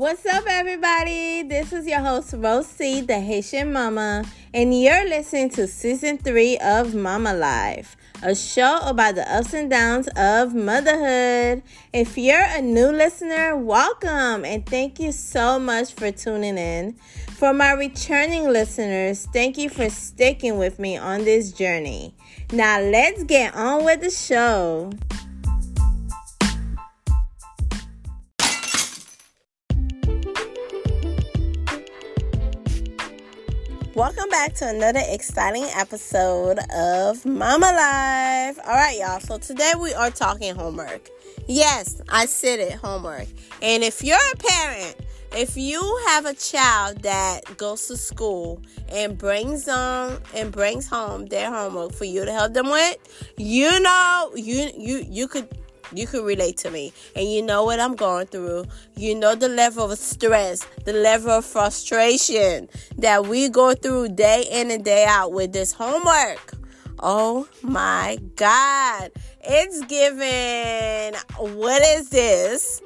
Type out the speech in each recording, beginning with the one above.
What's up, everybody? This is your host, Rosie, the Haitian Mama, and you're listening to season three of Mama Life, a show about the ups and downs of motherhood. If you're a new listener, welcome and thank you so much for tuning in. For my returning listeners, thank you for sticking with me on this journey. Now, let's get on with the show. Welcome back to another exciting episode of Mama Life. All right, y'all. So today we are talking homework. Yes, I said it, homework. And if you're a parent, if you have a child that goes to school and brings um and brings home their homework for you to help them with, you know you you you could you can relate to me and you know what I'm going through. You know the level of stress, the level of frustration that we go through day in and day out with this homework. Oh my God. It's given, what is this?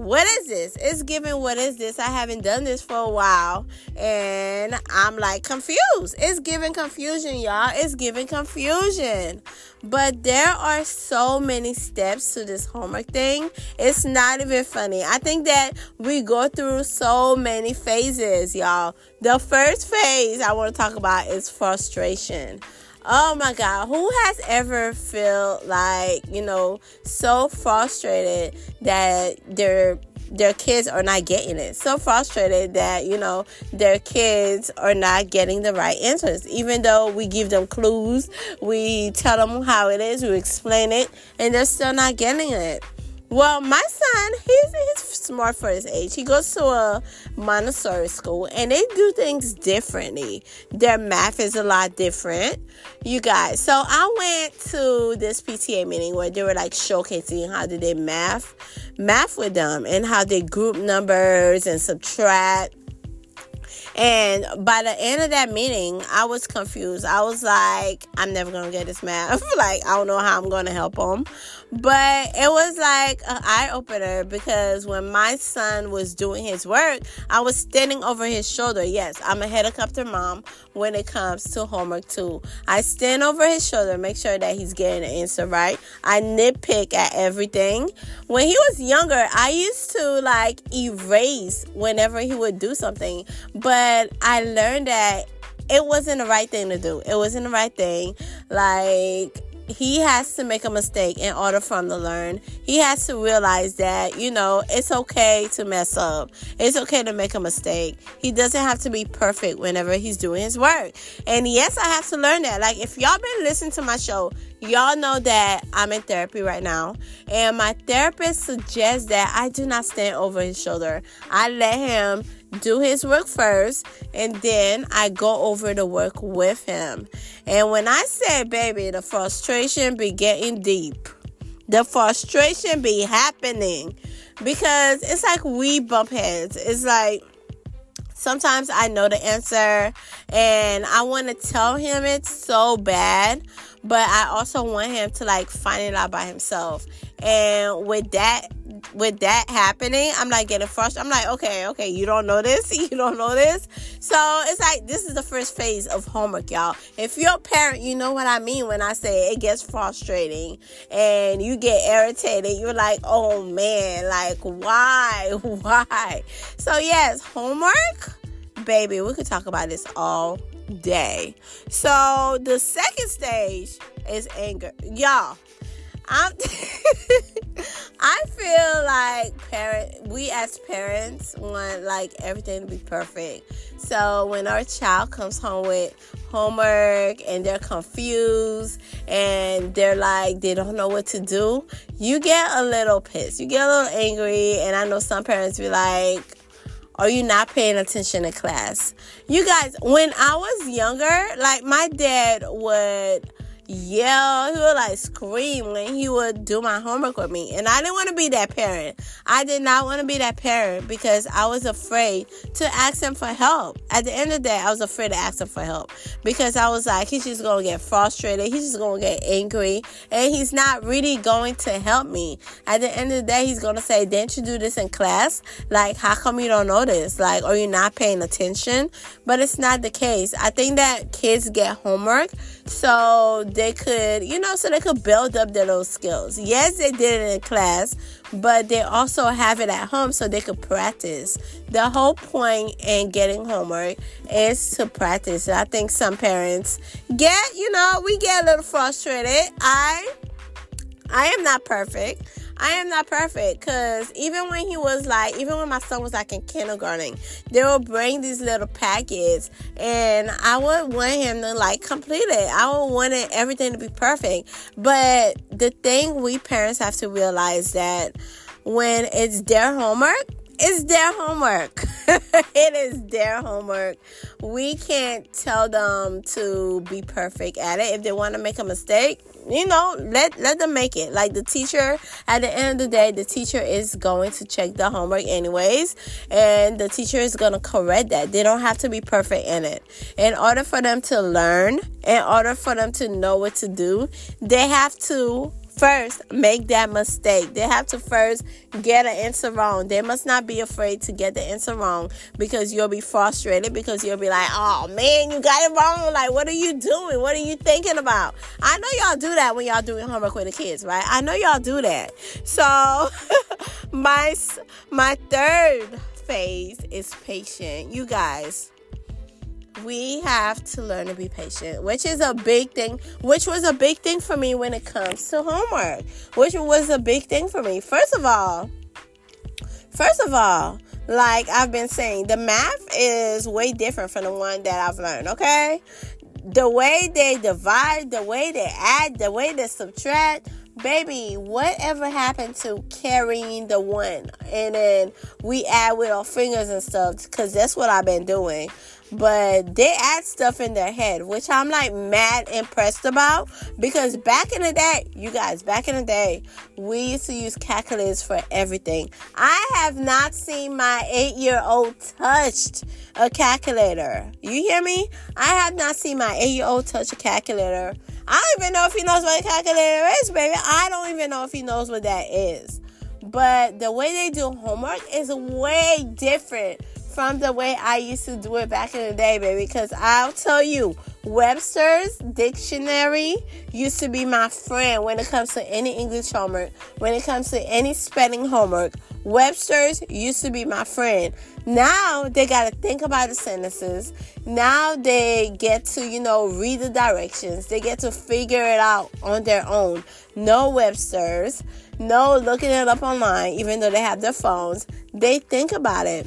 What is this? It's giving what is this? I haven't done this for a while and I'm like confused. It's giving confusion, y'all. It's giving confusion. But there are so many steps to this homework thing. It's not even funny. I think that we go through so many phases, y'all. The first phase I want to talk about is frustration. Oh my God, who has ever felt like, you know, so frustrated that their their kids are not getting it. So frustrated that, you know, their kids are not getting the right answers. Even though we give them clues, we tell them how it is, we explain it, and they're still not getting it. Well, my son, he's he's smart for his age. He goes to a Montessori school and they do things differently. Their math is a lot different. You guys. So I went to this PTA meeting where they were like showcasing how did they math math with them and how they group numbers and subtract and by the end of that meeting, I was confused. I was like, I'm never gonna get this math. like, I don't know how I'm gonna help him. But it was like an eye opener because when my son was doing his work, I was standing over his shoulder. Yes, I'm a helicopter mom when it comes to homework too. I stand over his shoulder, make sure that he's getting the answer right. I nitpick at everything. When he was younger, I used to like erase whenever he would do something, but I learned that it wasn't the right thing to do. It wasn't the right thing. Like he has to make a mistake in order for him to learn. He has to realize that, you know, it's okay to mess up. It's okay to make a mistake. He doesn't have to be perfect whenever he's doing his work. And yes, I have to learn that. Like, if y'all been listening to my show, y'all know that I'm in therapy right now. And my therapist suggests that I do not stand over his shoulder. I let him do his work first, and then I go over the work with him. And when I say, baby, the frustration be getting deep. The frustration be happening because it's like we bump heads. It's like sometimes I know the answer and I want to tell him it's so bad, but I also want him to like find it out by himself. And with that with that happening, I'm like getting frustrated. I'm like, okay, okay, you don't know this, you don't know this. So it's like this is the first phase of homework, y'all. If you're a parent, you know what I mean when I say it gets frustrating and you get irritated. You're like, oh man, like why, why? So yes, homework, baby. We could talk about this all day. So the second stage is anger, y'all. I'm I feel like parent we as parents want like everything to be perfect. So when our child comes home with homework and they're confused and they're like they don't know what to do, you get a little pissed. You get a little angry and I know some parents be like are you not paying attention in class? You guys, when I was younger, like my dad would yell, he would like scream when he would do my homework with me. And I didn't want to be that parent. I did not want to be that parent because I was afraid to ask him for help. At the end of the day, I was afraid to ask him for help because I was like, he's just going to get frustrated. He's just going to get angry and he's not really going to help me. At the end of the day, he's going to say, didn't you do this in class? Like, how come you don't know this? Like, are you not paying attention? But it's not the case. I think that kids get homework so they could, you know, so they could build up their little skills. Yes, they did it in class, but they also have it at home so they could practice. The whole point in getting homework is to practice. I think some parents get, you know, we get a little frustrated. I I am not perfect. I am not perfect because even when he was like, even when my son was like in kindergarten, they would bring these little packets and I would want him to like complete it. I would want everything to be perfect. But the thing we parents have to realize that when it's their homework, it's their homework. it is their homework. We can't tell them to be perfect at it. If they want to make a mistake, you know, let let them make it. Like the teacher, at the end of the day, the teacher is going to check the homework anyways, and the teacher is going to correct that. They don't have to be perfect in it. In order for them to learn, in order for them to know what to do, they have to first make that mistake. They have to first get an answer wrong. They must not be afraid to get the answer wrong because you'll be frustrated because you'll be like, oh man, you got it wrong. Like, what are you doing? What are you thinking about? I know y'all do that when y'all doing homework with the kids, right? I know y'all do that. So, my my third phase is patient. You guys, we have to learn to be patient, which is a big thing, which was a big thing for me when it comes to homework, which was a big thing for me. First of all, first of all, like I've been saying, the math is way different from the one that I've learned, okay? The way they divide, the way they add, the way they subtract, baby, whatever happened to carrying the one and then we add with our fingers and stuff? Because that's what I've been doing but they add stuff in their head, which I'm like mad impressed about because back in the day, you guys, back in the day, we used to use calculators for everything. I have not seen my eight year old touched a calculator. You hear me? I have not seen my eight year old touch a calculator. I don't even know if he knows what a calculator is, baby. I don't even know if he knows what that is. But the way they do homework is way different from the way I used to do it back in the day, baby. Because I'll tell you, Webster's dictionary used to be my friend when it comes to any English homework, when it comes to any spelling homework. Webster's used to be my friend. Now they got to think about the sentences. Now they get to, you know, read the directions. They get to figure it out on their own. No Webster's, no looking it up online, even though they have their phones. They think about it.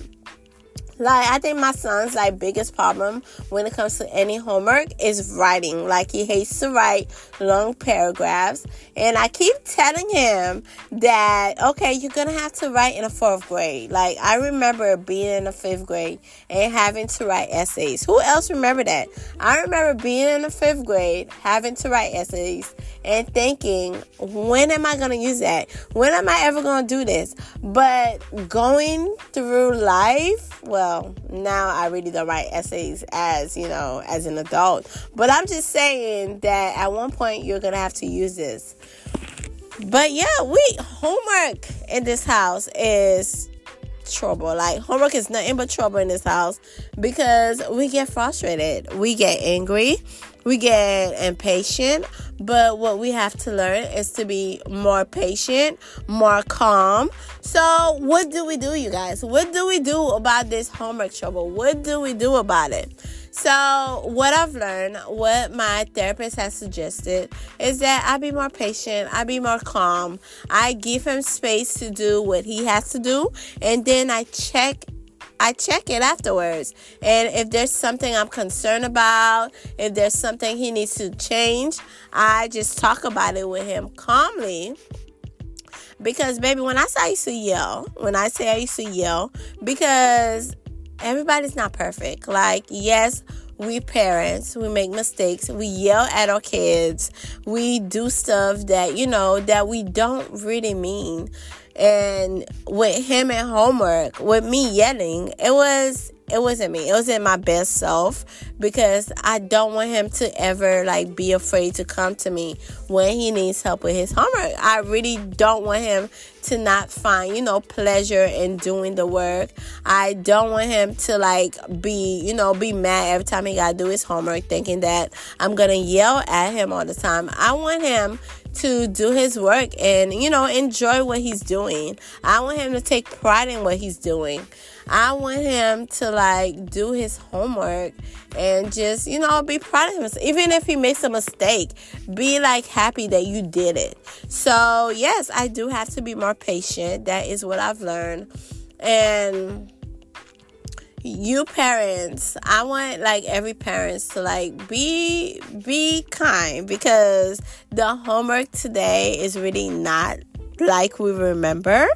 Like I think my son's like biggest problem when it comes to any homework is writing. Like he hates to write long paragraphs, and I keep telling him that okay, you're gonna have to write in the fourth grade. Like I remember being in the fifth grade and having to write essays. Who else remember that? I remember being in the fifth grade having to write essays and thinking, when am I gonna use that? When am I ever gonna do this? But going through life, well, now I really don't write essays as, you know, as an adult. But I'm just saying that at one point you're going to have to use this. But yeah, we homework in this house is trouble. Like homework is nothing but trouble in this house because we get frustrated, we get angry, we get impatient. But what we have to learn is to be more patient, more calm. So, what do we do, you guys? What do we do about this homework trouble? What do we do about it? So, what I've learned, what my therapist has suggested, is that I be more patient, I be more calm, I give him space to do what he has to do, and then I check I check it afterwards. And if there's something I'm concerned about, if there's something he needs to change, I just talk about it with him calmly. Because, baby, when I say I used to yell, when I say I used to yell, because everybody's not perfect. Like, yes, we parents, we make mistakes. We yell at our kids. We do stuff that, you know, that we don't really mean. And with him and homework, with me yelling, it was it wasn't me. It wasn't my best self because I don't want him to ever like be afraid to come to me when he needs help with his homework. I really don't want him to not find, you know, pleasure in doing the work. I don't want him to like be, you know, be mad every time he got to do his homework thinking that I'm going to yell at him all the time. I want him to do his work and, you know, enjoy what he's doing. I want him to take pride in what he's doing. I want him to like do his homework and just, you know, be proud of himself. Even if he makes a mistake, be like happy that you did it. So, yes, I do have to be more patient. That is what I've learned. And you parents i want like every parents to like be be kind because the homework today is really not like we remember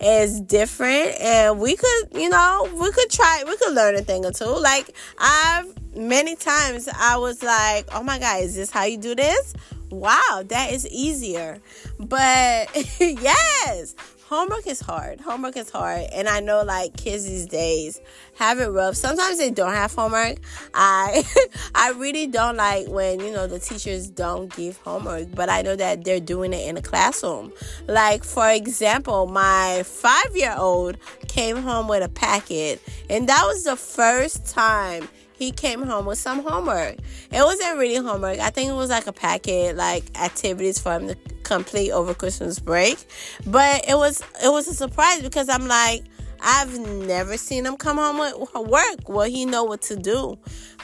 is different and we could you know we could try we could learn a thing or two. Like i've many times i was like oh my god is this how you do this? Wow that is easier. But yes homework is hard. Homework is hard. And I know like kids these days have it rough. Sometimes they don't have homework. I I really don't like when, you know, the teachers don't give homework, but I know that they're doing it in a classroom. Like for example, my 5-year-old came home with a packet, and that was the first time he came home with some homework. It wasn't really homework. I think it was like a packet, like activities for him to complete over Christmas break. But it was it was a surprise because I'm like, I've never seen him come home with work. Well, he know what to do.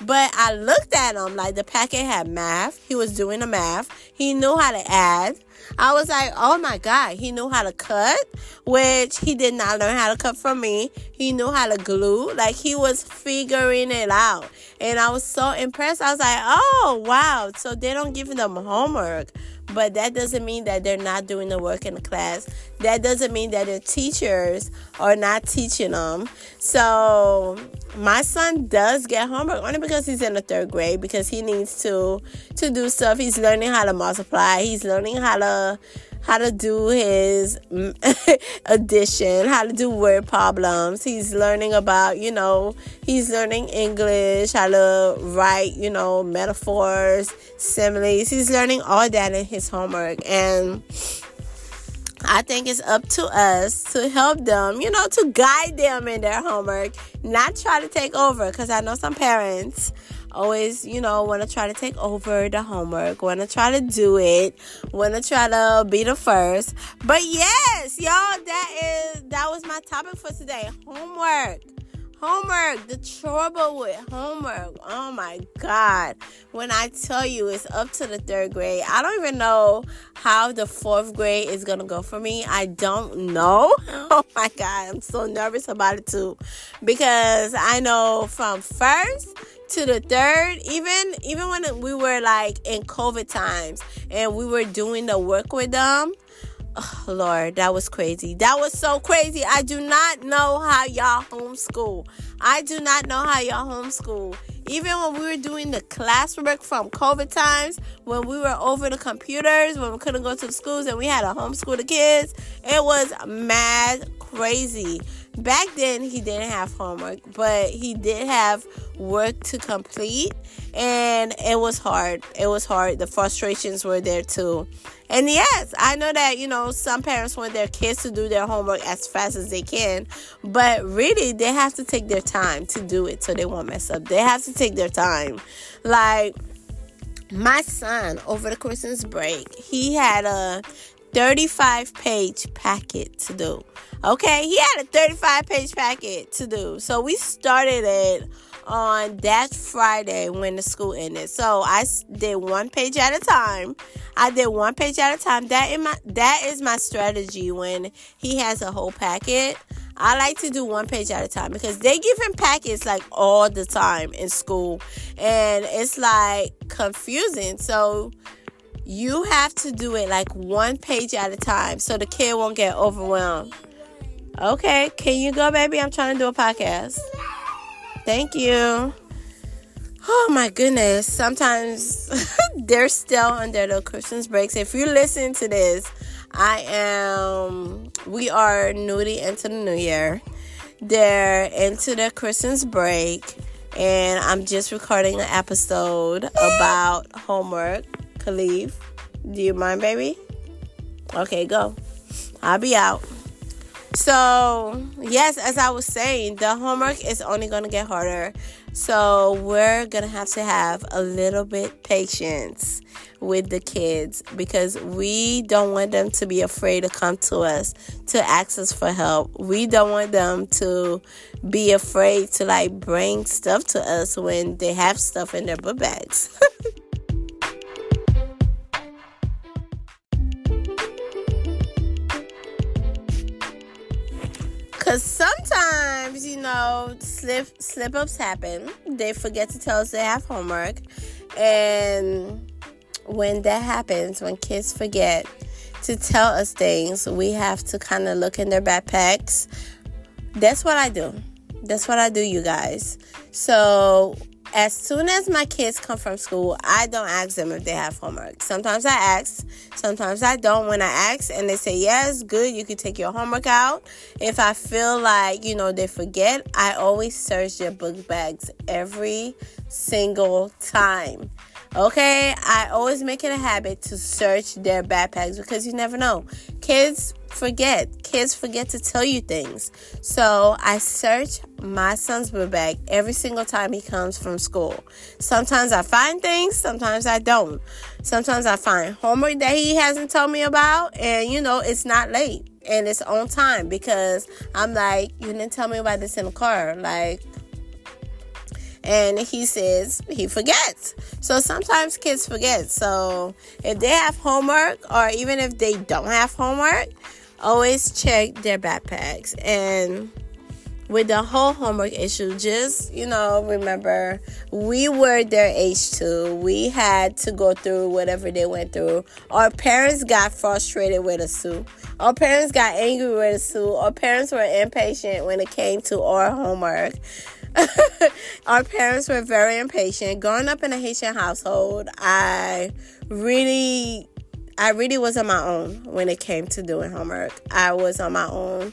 But I looked at him like the packet had math. He was doing the math. He knew how to add. I was like, oh my God, he knew how to cut, which he did not learn how to cut from me. He knew how to glue. Like he was figuring it out. And I was so impressed. I was like, oh wow. So they don't give them homework. But that doesn't mean that they're not doing the work in the class. That doesn't mean that the teachers are not teaching them. So my son does get homework only because he's in the third grade because he needs to to do stuff. He's learning how to multiply. He's learning how to how to do his addition, how to do word problems. He's learning about, you know, he's learning English, how to write, you know, metaphors, similes. He's learning all that in his homework. And I think it's up to us to help them, you know, to guide them in their homework, not try to take over. Because I know some parents always, you know, want to try to take over the homework, want to try to do it, want to try to be the first. But yes, y'all, that is that was my topic for today. Homework. Homework, the trouble with homework. Oh my God. When I tell you it's up to the third grade, I don't even know how the fourth grade is going to go for me. I don't know. Oh my God. I'm so nervous about it too. Because I know from first to the third even even when we were like in covid times and we were doing the work with them oh, lord that was crazy. That was so crazy. I do not know how y'all homeschool. I do not know how y'all homeschool. Even when we were doing the classwork from covid times when we were over the computers when we couldn't go to the schools and we had to homeschool the kids it was mad crazy back then he didn't have homework, but he did have work to complete and it was hard. It was hard. The frustrations were there too. And yes, I know that, you know, some parents want their kids to do their homework as fast as they can, but really they have to take their time to do it so they won't mess up. They have to take their time. Like my son over the Christmas break, he had a 35 page packet to do. Okay, he had a 35 page packet to do. So we started it on that Friday when the school ended. So I did one page at a time. I did one page at a time. That is my that is my strategy when he has a whole packet. I like to do one page at a time because they give him packets like all the time in school and it's like confusing. So you have to do it like one page at a time so the kid won't get overwhelmed. Okay, can you go, baby? I'm trying to do a podcast. Thank you. Oh my goodness. Sometimes they're still under the Christmas breaks. If you listen to this, I am, we are newly into the new year. They're into the Christmas break, and I'm just recording an episode about homework. Khalif, do you mind, baby? Okay, go. I'll be out. So, yes, as I was saying, the homework is only going to get harder. So, we're going to have to have a little bit patience with the kids because we don't want them to be afraid to come to us to ask us for help. We don't want them to be afraid to like bring stuff to us when they have stuff in their book bags. know, slip slip ups happen. They forget to tell us they have homework. And when that happens, when kids forget to tell us things, we have to kind of look in their backpacks. That's what I do. That's what I do, you guys. So as soon as my kids come from school, I don't ask them if they have homework. Sometimes I ask, sometimes I don't. When I ask and they say yes, good, you can take your homework out. If I feel like, you know, they forget, I always search their book bags every single time. Okay, I always make it a habit to search their backpacks because you never know. Kids forget. Kids forget to tell you things. So I search my son's book bag every single time he comes from school. Sometimes I find things, sometimes I don't. Sometimes I find homework that he hasn't told me about, and you know, it's not late and it's on time because I'm like, you didn't tell me about this in the car. Like, and he says he forgets. So sometimes kids forget. So if they have homework or even if they don't have homework, always check their backpacks. And with the whole homework issue, just you know, remember we were their age too. We had to go through whatever they went through. Our parents got frustrated with us too. Our parents got angry with us too. Our parents were impatient when it came to our homework. Our parents were very impatient. Growing up in a Haitian household, I really I really was on my own when it came to doing homework. I was on my own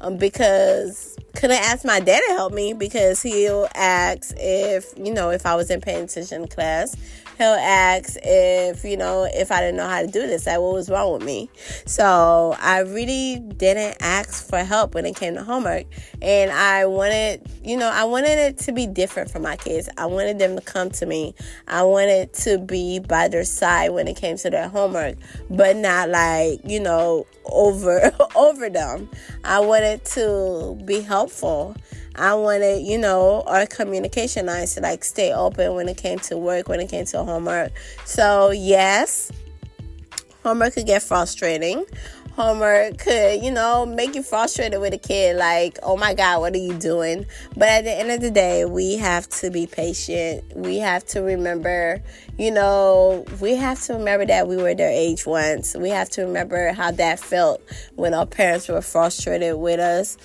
um, because couldn't ask my dad to help me because he'll ask if you know if I wasn't paying attention in class he'll ask if you know if I didn't know how to do this, like what was wrong with me. So I really didn't ask for help when it came to homework, and I wanted, you know, I wanted it to be different for my kids. I wanted them to come to me. I wanted to be by their side when it came to their homework, but not like you know over over them. I wanted to be helpful. I wanted, you know, our communication lines to like stay open when it came to work, when it came to homework. So, yes, homework could get frustrating. Homework could, you know, make you frustrated with a kid, like, oh my God, what are you doing? But at the end of the day, we have to be patient. We have to remember, you know, we have to remember that we were their age once. We have to remember how that felt when our parents were frustrated with us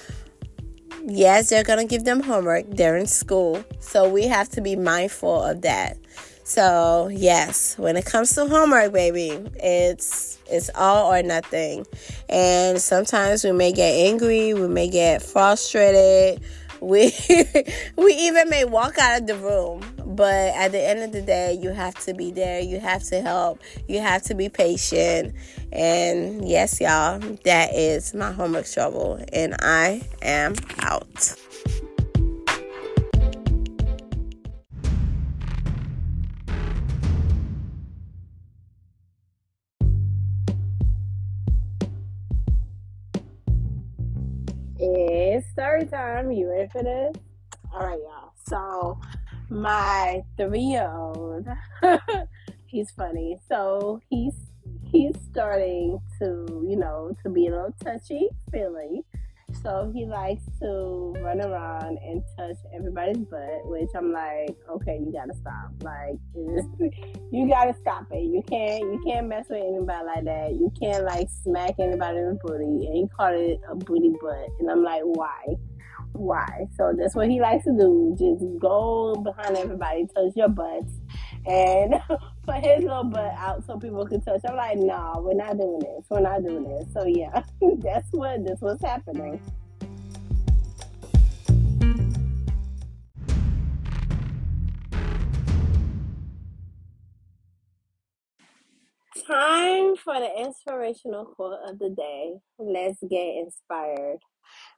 yes, they're going to give them homework. They're in school. So we have to be mindful of that. So, yes, when it comes to homework, baby, it's it's all or nothing. And sometimes we may get angry, we may get frustrated. We we even may walk out of the room but at the end of the day, you have to be there. You have to help. You have to be patient. And yes, y'all, that is my homework trouble. And I am out. Story time. You ready for this? All right, y'all. So my three year old, he's funny. So he's he's starting to, you know, to be a little touchy feely. So he likes to run around and touch everybody's butt, which I'm like, okay, you gotta stop. Like, you gotta stop it. You can't, you can't mess with anybody like that. You can't like smack anybody in the booty, and he called it a booty butt. And I'm like, why? why. So that's what he likes to do. Just go behind everybody, touch your butts, and put his little butt out so people can touch. I'm like, no, nah, we're not doing this. We're not doing this. So yeah, that's what this was happening. Time for the inspirational quote of the day. Let's get inspired.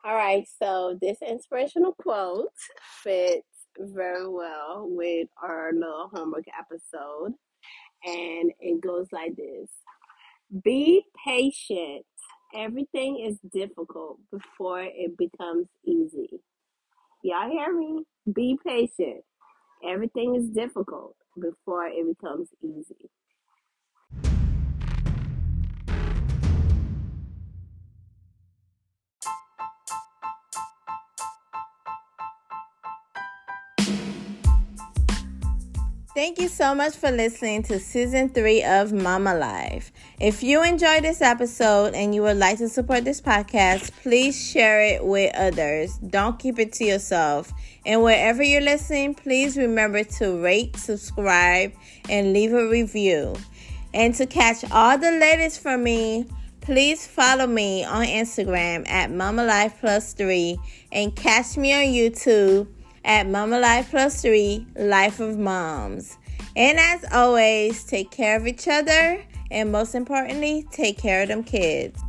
All right, so this inspirational quote fits very well with our little homework episode, and it goes like this Be patient. Everything is difficult before it becomes easy. Y'all hear me? Be patient. Everything is difficult before it becomes easy. Thank you so much for listening to season three of Mama Life. If you enjoyed this episode and you would like to support this podcast, please share it with others. Don't keep it to yourself. And wherever you're listening, please remember to rate, subscribe, and leave a review. And to catch all the latest from me, please follow me on Instagram at Mama Life Plus Three and catch me on YouTube at Mama Life Plus 3 Life of Moms. And as always, take care of each other and most importantly, take care of them kids.